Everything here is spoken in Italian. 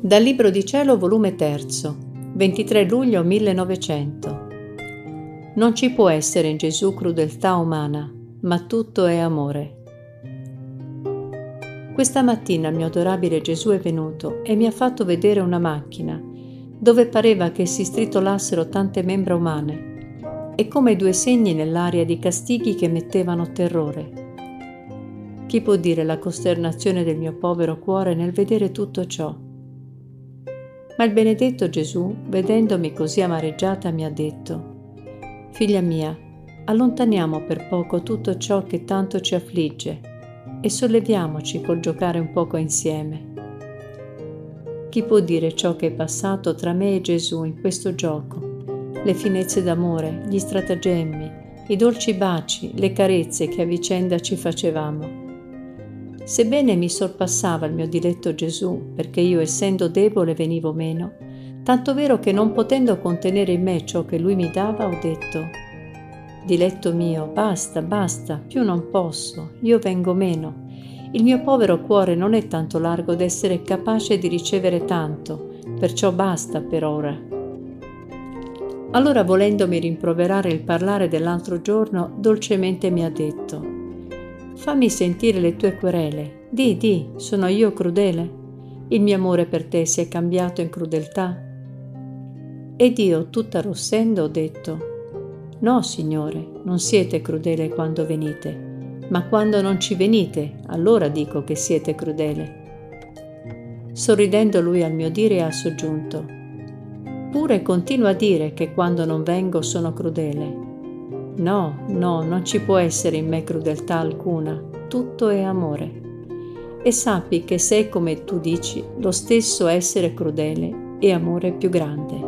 Dal Libro di Cielo, volume 3, 23 luglio 1900. Non ci può essere in Gesù crudeltà umana, ma tutto è amore. Questa mattina il mio adorabile Gesù è venuto e mi ha fatto vedere una macchina dove pareva che si stritolassero tante membra umane e come due segni nell'aria di castighi che mettevano terrore. Chi può dire la costernazione del mio povero cuore nel vedere tutto ciò? Ma il benedetto Gesù, vedendomi così amareggiata, mi ha detto, Figlia mia, allontaniamo per poco tutto ciò che tanto ci affligge e solleviamoci col giocare un poco insieme. Chi può dire ciò che è passato tra me e Gesù in questo gioco? Le finezze d'amore, gli stratagemmi, i dolci baci, le carezze che a vicenda ci facevamo Sebbene mi sorpassava il mio diletto Gesù, perché io essendo debole venivo meno, tanto vero che non potendo contenere in me ciò che lui mi dava, ho detto, Diletto mio, basta, basta, più non posso, io vengo meno. Il mio povero cuore non è tanto largo d'essere capace di ricevere tanto, perciò basta per ora. Allora volendomi rimproverare il parlare dell'altro giorno, dolcemente mi ha detto, Fammi sentire le tue querele. Di, di, sono io crudele? Il mio amore per te si è cambiato in crudeltà? Ed io, tutta rossendo, ho detto, No, Signore, non siete crudele quando venite, ma quando non ci venite, allora dico che siete crudele. Sorridendo lui al mio dire ha soggiunto, Pure continua a dire che quando non vengo sono crudele. No, no, non ci può essere in me crudeltà alcuna, tutto è amore. E sappi che se, come tu dici, lo stesso essere crudele è amore più grande.